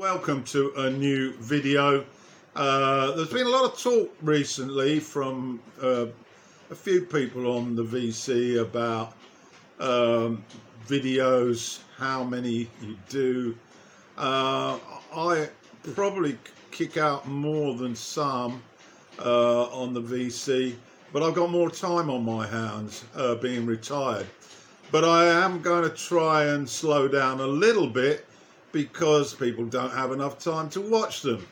Welcome to a new video. Uh, there's been a lot of talk recently from uh, a few people on the VC about um, videos, how many you do. Uh, I probably kick out more than some uh, on the VC, but I've got more time on my hands uh, being retired. But I am going to try and slow down a little bit because people don't have enough time to watch them.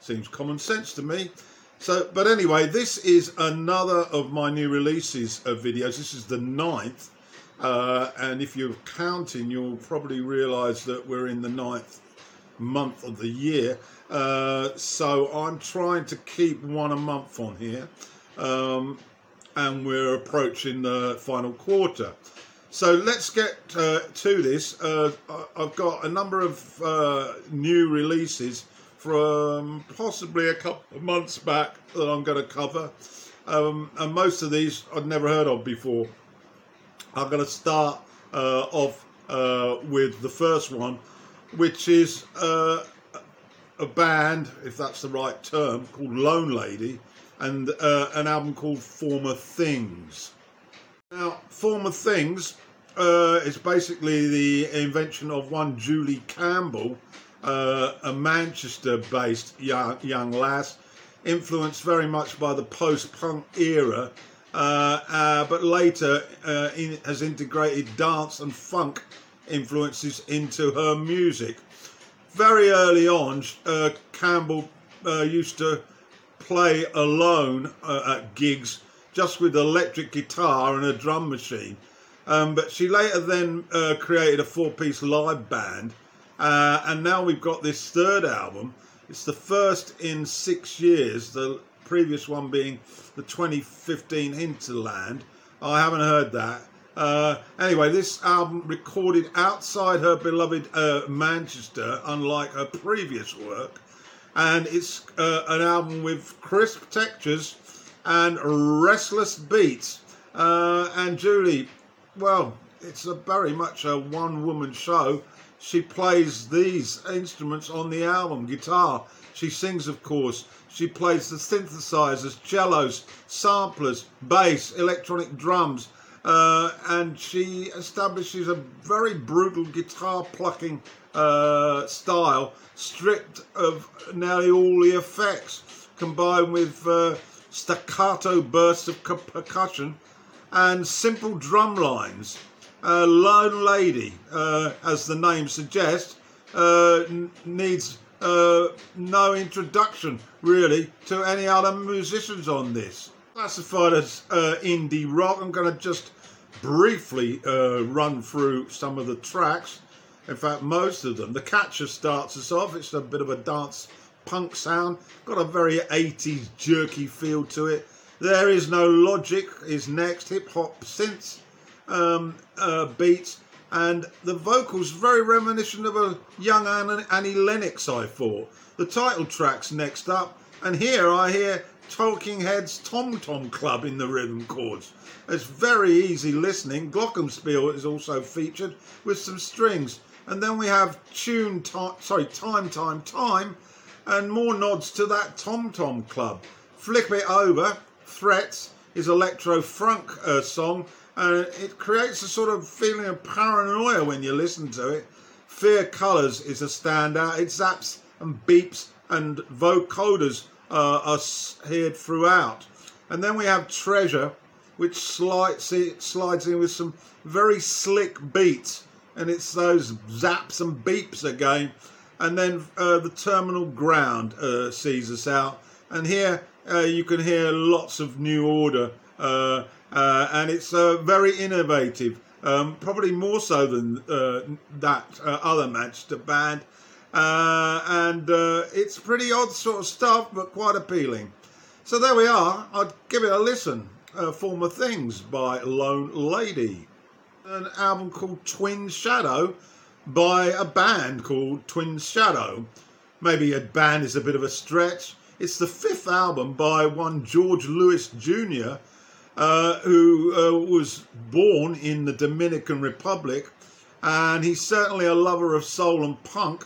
Seems common sense to me. So, but anyway, this is another of my new releases of videos. This is the ninth. Uh, and if you're counting, you'll probably realize that we're in the ninth month of the year. Uh, so I'm trying to keep one a month on here. Um, and we're approaching the final quarter. So let's get uh, to this. Uh, I've got a number of uh, new releases from possibly a couple of months back that I'm going to cover. Um, and most of these I'd never heard of before. I'm going to start uh, off uh, with the first one, which is uh, a band, if that's the right term, called Lone Lady, and an album called Former Things. Now, Former Things uh, is basically the invention of one Julie Campbell, uh, a Manchester-based young, young lass, influenced very much by the post-punk era, uh, uh but later uh, in, has integrated dance and funk influences into her music. Very early on, uh, Campbell used to play alone at gigs just with electric guitar and a drum machine. Um, but she later then uh, created a four-piece live band, uh, and now we've got this third album. It's the first in six years. The previous one being the 2015 Hinterland. I haven't heard that. Uh, anyway, this album recorded outside her beloved uh, Manchester, unlike her previous work, and it's uh, an album with crisp textures and restless beats. Uh, and Julie, well, it's a very much a one-woman show. She plays these instruments on the album, guitar. She sings, of course. She plays the synthesizers, cellos, samplers, bass, electronic drums, uh, and she establishes a very brutal guitar plucking uh, style, stripped of nearly all the effects, combined with uh, staccato bursts of percussion and simple drum lines. Uh, Lone Lady, uh, as the name suggests, uh, needs uh, no introduction really to any other musicians on this. Classified as uh, indie rock, I'm going to just briefly uh, run through some of the tracks. In fact, most of them. The Catcher starts us off. It's a bit of a dance punk sound. Got a very 80s jerky feel to it. There is no logic is next, hip hop synths um, uh, beats, and the vocals very reminiscent of a young Annie Lennox, I thought. The title track's next up, and here I hear Talking Heads Tom Tom Club in the rhythm chords. It's very easy listening. Glockenspiel is also featured with some strings. And then we have tune time, sorry, time, time, time, and more nods to that Tom Tom Club. Flip it over, Threats is electro funk uh, song, and it creates a sort of feeling of paranoia when you listen to it. Fear Colours is a standout. It zaps and beeps, and vocoders uh, are heard throughout. And then we have Treasure, which slides, slides in with some very slick beats, and it's those zaps and beeps again. And then uh, the Terminal Ground uh, sees us out. And here uh, you can hear lots of new order, uh, uh, and it's uh, very innovative. Um, probably more so than that other Manchester band, and it's pretty odd sort of stuff, but quite appealing. So there we are. I'd give it a listen. Former Things by Lone Lady, an album called Twin Shadow by a band called Twin Shadow. Maybe a band is a bit of a stretch it's the fifth album by one George Lewis Jr., uh, who uh, was born in the Dominican Republic, and he's certainly a lover of soul and punk.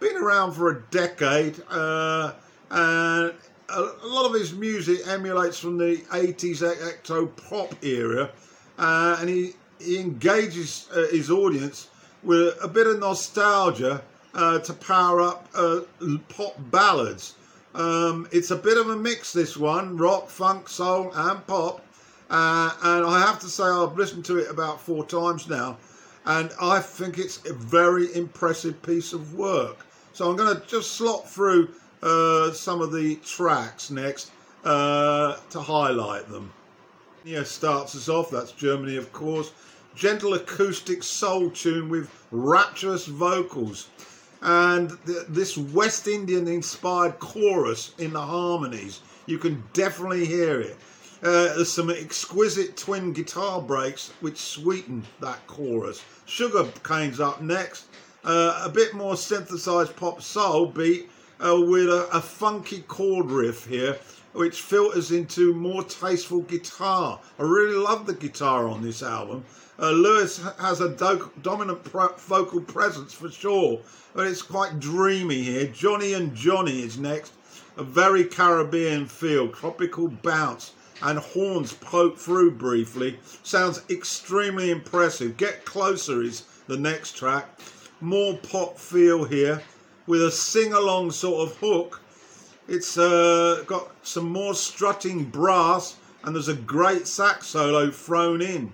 been around for a decade, uh, and a, lot of his music emulates from the 80s ecto pop era, uh, and he, he engages uh, his audience with a bit of nostalgia uh, to power up uh, pop ballads. Um, it's a bit of a mix, this one rock, funk, soul, and pop. Uh, and I have to say, I've listened to it about four times now, and I think it's a very impressive piece of work. So I'm going to just slot through uh, some of the tracks next uh, to highlight them. Here starts us off, that's Germany, of course. Gentle acoustic soul tune with rapturous vocals and th- this West Indian inspired chorus in the harmonies, you can definitely hear it. Uh, there's some exquisite twin guitar breaks which sweeten that chorus. Sugar Cane's up next, uh, a bit more synthesized pop soul beat uh, with a, a funky chord riff here which filters into more tasteful guitar. I really love the guitar on this album. Uh, Lewis has a do- dominant pro- vocal presence for sure, but it's quite dreamy here. Johnny and Johnny is next. A very Caribbean feel, tropical bounce, and horns poke through briefly. Sounds extremely impressive. Get Closer is the next track. More pop feel here with a sing along sort of hook. It's uh, got some more strutting brass, and there's a great sax solo thrown in.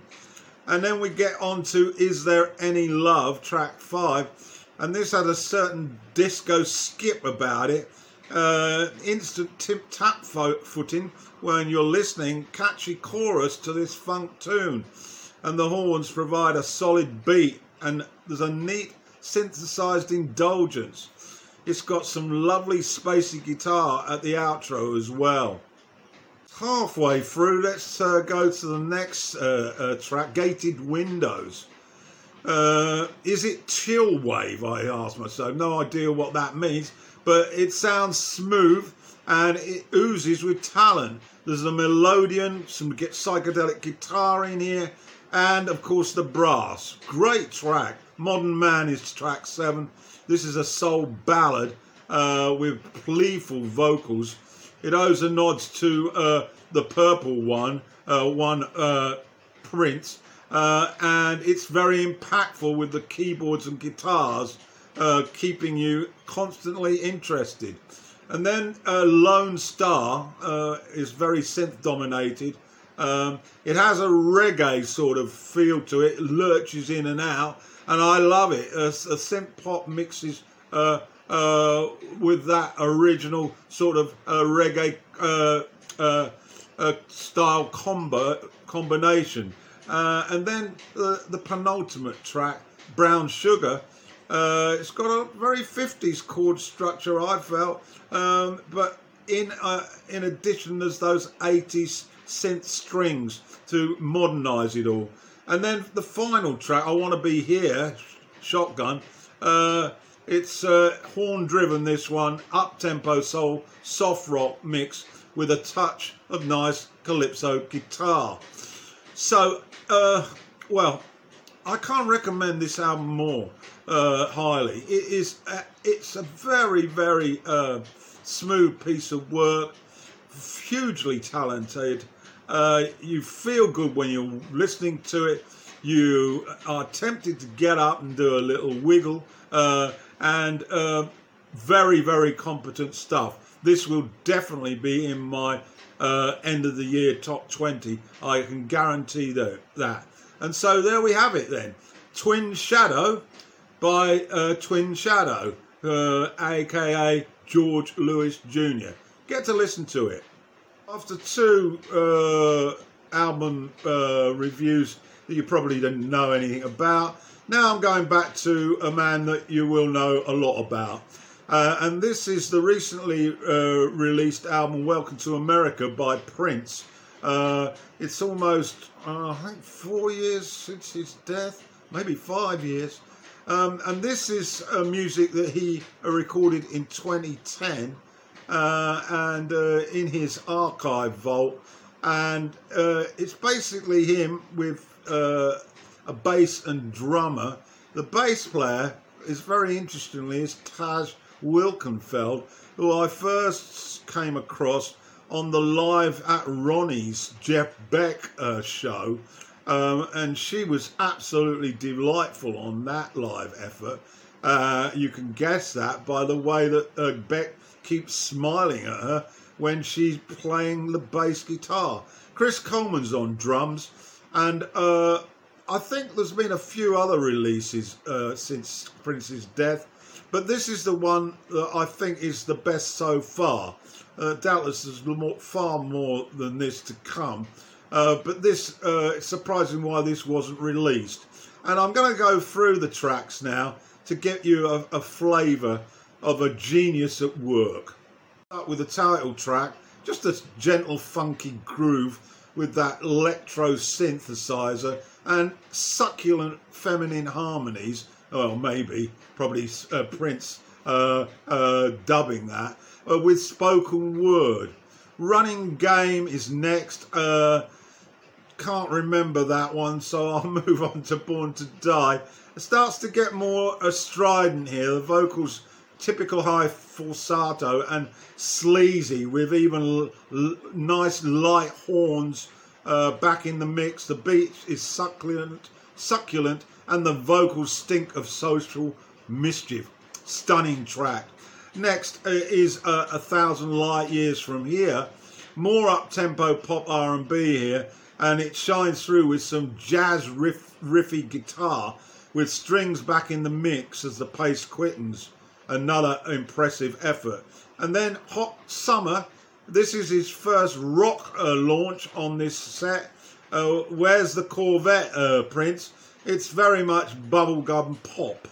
And then we get on to Is There Any Love, track five. And this had a certain disco skip about it. Uh, instant tip tap fo- footing when you're listening, catchy chorus to this funk tune. And the horns provide a solid beat, and there's a neat synthesized indulgence. It's got some lovely spacey guitar at the outro as well halfway through, let's uh, go to the next uh, uh, track, Gated Windows. Uh, is it chill wave? I asked myself. No idea what that means, but it sounds smooth and it oozes with talent. There's a melodian, some psychedelic guitar in here, and of course the brass. Great track. Modern Man is track seven. This is a soul ballad uh, with gleeful vocals it owes a nod to uh, the purple one, uh, one uh, Prince, uh, and it's very impactful with the keyboards and guitars, uh, keeping you constantly interested. And then Lone Star is very synth dominated. Um, it has a reggae sort of feel to it, lurches in and out, and I love it. a synth pop mixes uh, with that original sort of uh, reggae uh, uh, uh style combo combination. Uh, and then the, the, penultimate track, Brown Sugar, it's got a very 50s chord structure, I felt, um, but in in addition, there's those 80s synth strings to modernise it all. And then the final track, I Want to Be Here, Shotgun, uh, it's uh, horn driven, this one, up tempo soul, soft rock mix with a touch of nice calypso guitar. So, uh, well, I can't recommend this album more uh, highly. It is, uh, it's a very, very uh, smooth piece of work, hugely talented. Uh, you feel good when you're listening to it. You are tempted to get up and do a little wiggle. Uh, and uh, very, very competent stuff. This will definitely be in my uh, end of the year top 20. I can guarantee that. And so there we have it then. Twin Shadow by uh, Twin Shadow, aka George Lewis Jr. Get to listen to it. After two uh, album uh, reviews that you probably didn't know anything about, now I'm going back to a man that you will know a lot about. Uh, and this is the recently uh, released album Welcome to America by Prince. Uh, it's almost, uh, I think, four years since his death, maybe five years. Um, and this is music that he recorded in 2010 uh, and uh, in his archive vault. And it's basically him with a bass and drummer. The bass player is very interestingly is Tal Wilkenfeld, who I first came across on the live at Ronnie's Jeff Beck uh, show. Um, and she was absolutely delightful on that live effort. Uh, you can guess that by the way that uh, Beck keeps smiling at her when she's playing the bass guitar. Chris Coleman's on drums, and uh, I think there's been a few other releases uh, since Prince's death, but this is the one that I think is the best so far. Uh, doubtless there's more, far more than this to come, uh, but this uh, it's surprising why this wasn't released. And I'm going to go through the tracks now to get you a, a flavour of a genius at work. Start with the title track, just a gentle, funky groove with that electro synthesizer and succulent feminine harmonies. Well, maybe, probably uh, Prince uh, uh, dubbing that uh, with spoken word. Running Game is next. Uh, can't remember that one, so I'll move on to Born to Die. It starts to get more strident here. The vocals typical high falsetto and sleazy with even nice light horns uh, back in the mix. The beat is succulent, succulent, and the vocals stink of social mischief. Stunning track. Next uh, is uh, a thousand light years from here. More up tempo pop R&B here, and it shines through with some jazz riff, riffy guitar with strings back in the mix as the pace quickens another impressive effort. And then Hot Summer, this is his first rock uh, launch on this set. Uh, where's the Corvette, uh, Prince? It's very much bubblegum pop.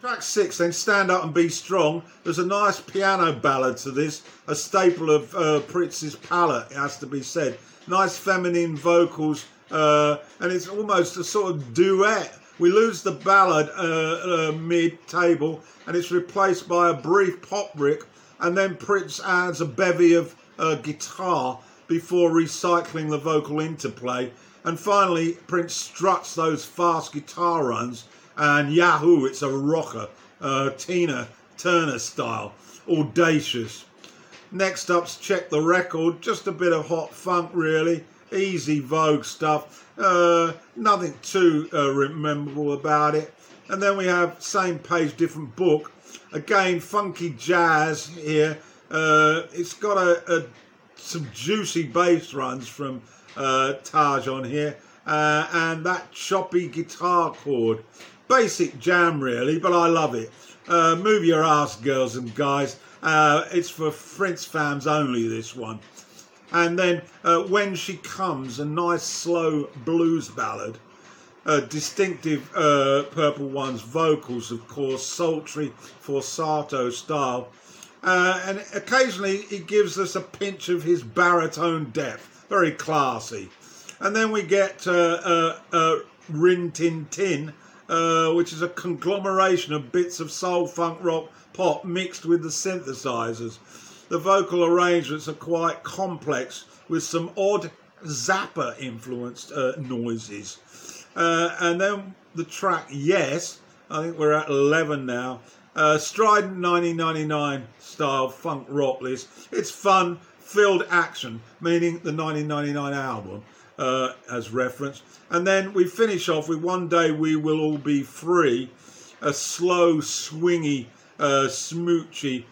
Track six, then Stand Up and Be Strong. There's a nice piano ballad to this, a staple of uh, Prince's palette, it has to be said. Nice feminine vocals, uh, and it's almost a sort of duet we lose the ballad uh, uh, mid-table and it's replaced by a brief pop rick and then Prince adds a bevy of uh, guitar before recycling the vocal interplay. And finally, Prince struts those fast guitar runs and yahoo, it's a rocker, uh, Tina Turner style, audacious. Next up's Check the Record, just a bit of hot funk really, easy Vogue stuff. Uh, nothing too uh, memorable about it. And then we have same page, different book. Again, funky jazz here. Uh, it's got a, a, some juicy bass runs from uh, Tal on here, uh, and that choppy guitar chord. Basic jam, really, but I love it. Uh, move your ass, girls and guys. it's for Prince fans only, this one. And then uh, When She Comes, a nice slow blues ballad. Uh, distinctive uh, Purple One's vocals, of course, sultry falsetto style. Uh, and occasionally he gives us a pinch of his baritone depth, very classy. And then we get uh, uh, Rin Tin Tin, uh, which is a conglomeration of bits of soul, funk, rock, pop mixed with the synthesizers. The vocal arrangements are quite complex with some odd Zappa influenced uh, noises. Uh, and then the track Yes, I think we're at 11 now. Uh, strident 1999 style funk rock list. It's fun, filled action, meaning the 1999 album uh, as reference. And then we finish off with One Day We Will All Be Free, a slow, swingy, uh, smoochy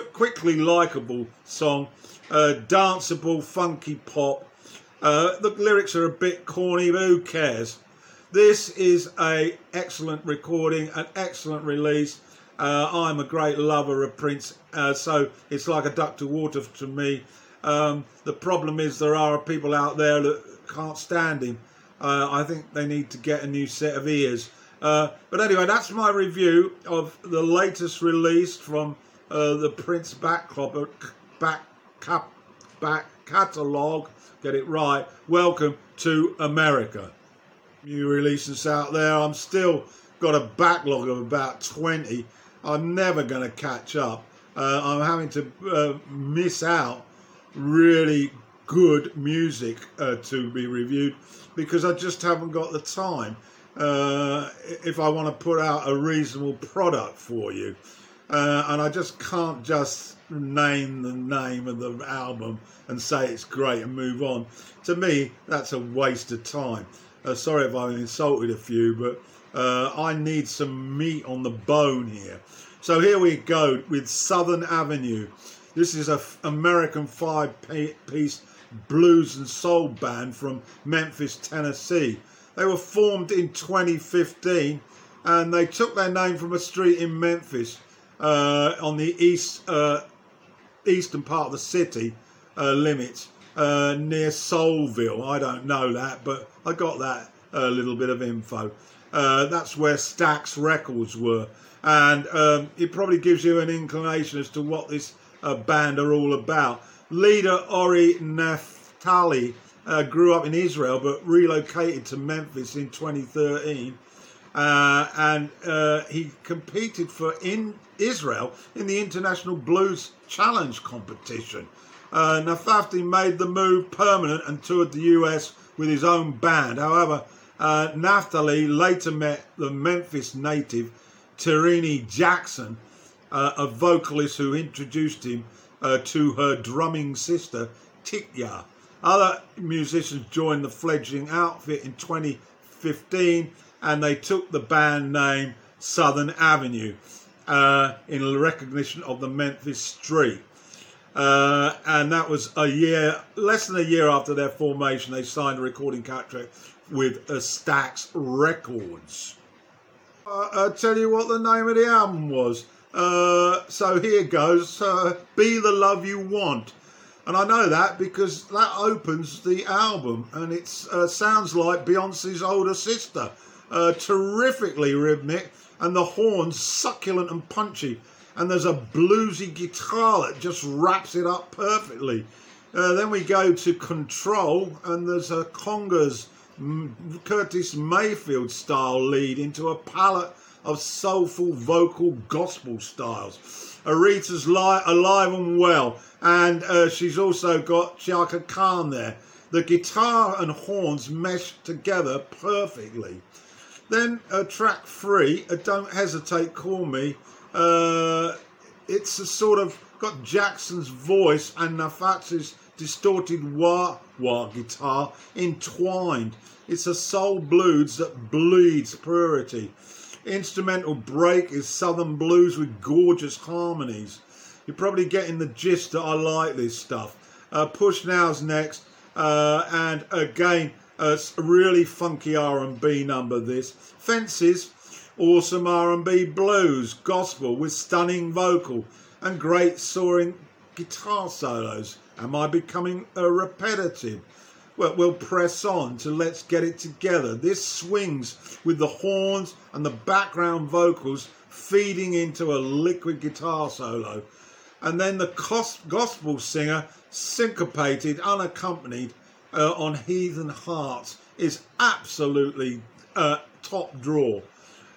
quickly likable song, uh, danceable, funky pop. Uh, the lyrics are a bit corny, but who cares? This is a excellent recording, an excellent release. Uh, I'm a great lover of Prince, uh, so it's like a duck to water to me. Um, the problem is there are people out there that can't stand him. Uh, I think they need to get a new set of ears. Uh, but anyway, that's my review of the latest release from uh, the Prince back club, back cap, back catalogue. Get it right. Welcome to America. New releases out there. I'm still got a backlog of about 20. I'm never going to catch up. Uh, I'm having to uh, miss out really good music uh, to be reviewed because I just haven't got the time. uh, if I want to put out a reasonable product for you. Uh, and I just can't just name the name of the album and say it's great and move on. To me, that's a waste of time. Uh, sorry if I've insulted a few, but uh, I need some meat on the bone here. So here we go with Southern Avenue. This is an American five-piece blues and soul band from Memphis, Tennessee. They were formed in 2015 and they took their name from a street in Memphis on the east uh, eastern part of the city uh, limits uh, near Soulville. I don't know that, but I got that a little bit of info. Uh, that's where Stax Records were, and um, it probably gives you an inclination as to what this uh, band are all about. Leader Ori Naftali uh, grew up in Israel but relocated to Memphis in 2013. Uh, and uh, he competed for in Israel in the International Blues Challenge competition. Uh, Naftali made the move permanent and toured the US with his own band. However, uh, Naftali later met the Memphis native Tierinii Jackson, uh, a vocalist who introduced him uh, to her drumming sister Tikyra. Other musicians joined the fledgling outfit in 2015 and they took the band name Southern Avenue uh, in recognition of the Memphis Street. Uh, and that was a year, less than a year after their formation, they signed a recording contract with Stax Records. Uh, I'll tell you what the name of the album was. Uh, so here goes uh, Be the Love You Want. And I know that because that opens the album and it uh, sounds like Beyonce's older sister. Uh, terrifically rhythmic and the horns succulent and punchy. And there's a bluesy guitar that just wraps it up perfectly. Uh, then we go to Control and there's a congas Curtis Mayfield style lead into a palette of soulful vocal gospel styles. Aretha's li- alive and well, and uh, she's also got Chaka Khan there. The guitar and horns mesh together perfectly. Then uh, track three, uh, Don't Hesitate, Call Me. Uh, it's a sort of got Jackson's voice and Nafat's distorted wah wah guitar entwined. It's a soul blues that bleeds purity. Instrumental break is southern blues with gorgeous harmonies. You're probably getting the gist that I like this stuff. Uh, Push Now's next, uh, and again, a really funky R&B number. This Fences, awesome R&B blues, gospel with stunning vocal and great soaring guitar solos. Am I becoming a repetitive? Well, we'll press on to Let's Get It Together. This swings with the horns and the background vocals feeding into a liquid guitar solo. And then the gospel singer, syncopated, unaccompanied, uh, on Heathen Hearts is absolutely uh, top draw.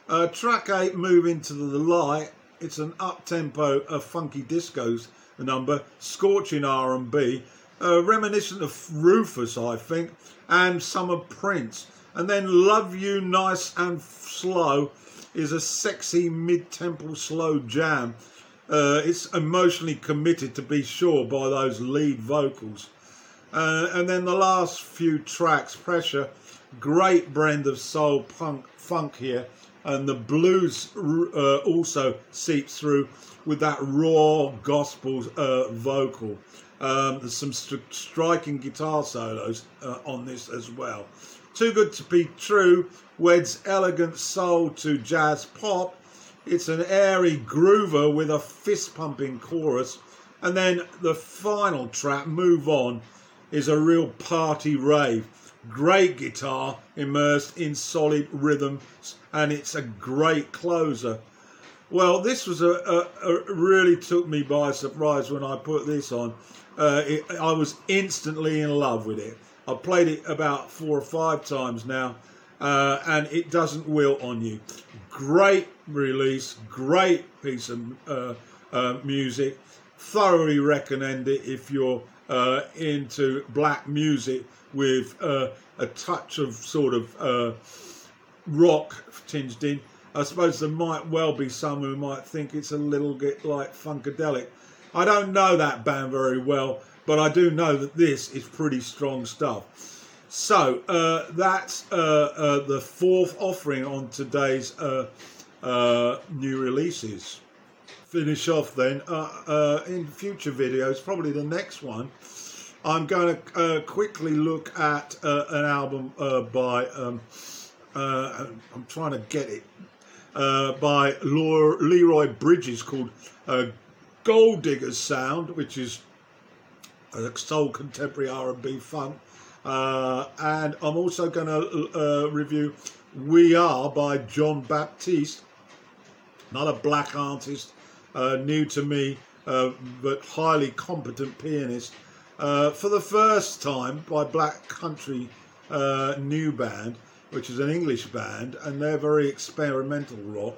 Uh, track 8, Move Into the Light, it's an up-tempo, a funky discos number, scorching R&B, uh, reminiscent of Rufus, I think, and some of Prince. And then Love You Nice and Slow is a sexy mid-tempo slow jam. Uh, it's emotionally committed to be sure by those lead vocals. Uh, and then the last few tracks, Pressure, great blend of soul, punk, funk here. And the blues uh, also seeps through with that raw gospel uh, vocal. Um, there's some st- striking guitar solos uh, on this as well. Too Good to Be True weds elegant soul to jazz pop. It's an airy groover with a fist pumping chorus. And then the final track, Move On, is a real party rave. Great guitar immersed in solid rhythm, and it's a great closer. Well, this was a, a, a really took me by surprise when I put this on. Uh, it, I was instantly in love with it. I've played it about four or five times now, uh, and it doesn't wilt on you. Great release, great piece of uh, uh music. Thoroughly recommend it if you're uh, into black music with uh, a touch of sort of rock tinged in. I suppose there might well be some who might think it's a little bit like Funkadelic. I don't know that band very well, but I do know that this is pretty strong stuff. So uh, that's uh, uh, the fourth offering on today's uh, uh, new releases. Finish off then uh, in future videos, probably the next one. I'm going to quickly look at an album by. Um, I'm trying to get it uh, by Leon Bridges called uh, Gold Diggers Sound, which is a soul contemporary R&B funk. Uh, and I'm also going to uh, review We Are by Jon Batiste, not a black artist, uh, new to me, uh, but highly competent pianist. for the first time by Black Country New Band, which is an English band, and they're very experimental rock.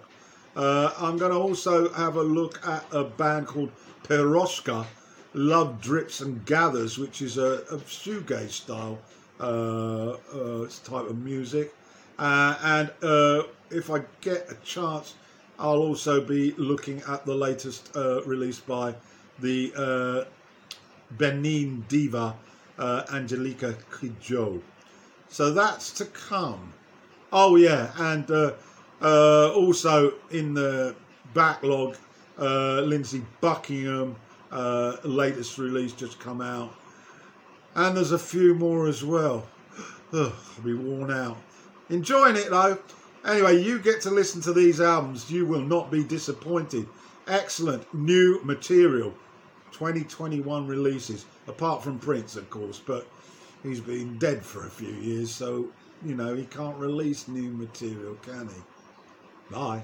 Uh, I'm going to also have a look at a band called Piroshka, Love Drips and Gathers, which is a, a shoegaze style uh, uh, type of music. Uh, and uh, if I get a chance, I'll also be looking at the latest uh, release by the Benin diva Angélique Kidjo. So that's to come. Oh yeah, and uh, uh, also in the backlog, uh, Lindsey Buckingham uh, latest release just come out, and there's a few more as well. Ugh, I'll be worn out. Enjoying it though. Anyway, you get to listen to these albums. You will not be disappointed. Excellent new material. 2021 releases, apart from Prince, of course, but he's been dead for a few years, so, you know, he can't release new material, can he? Bye.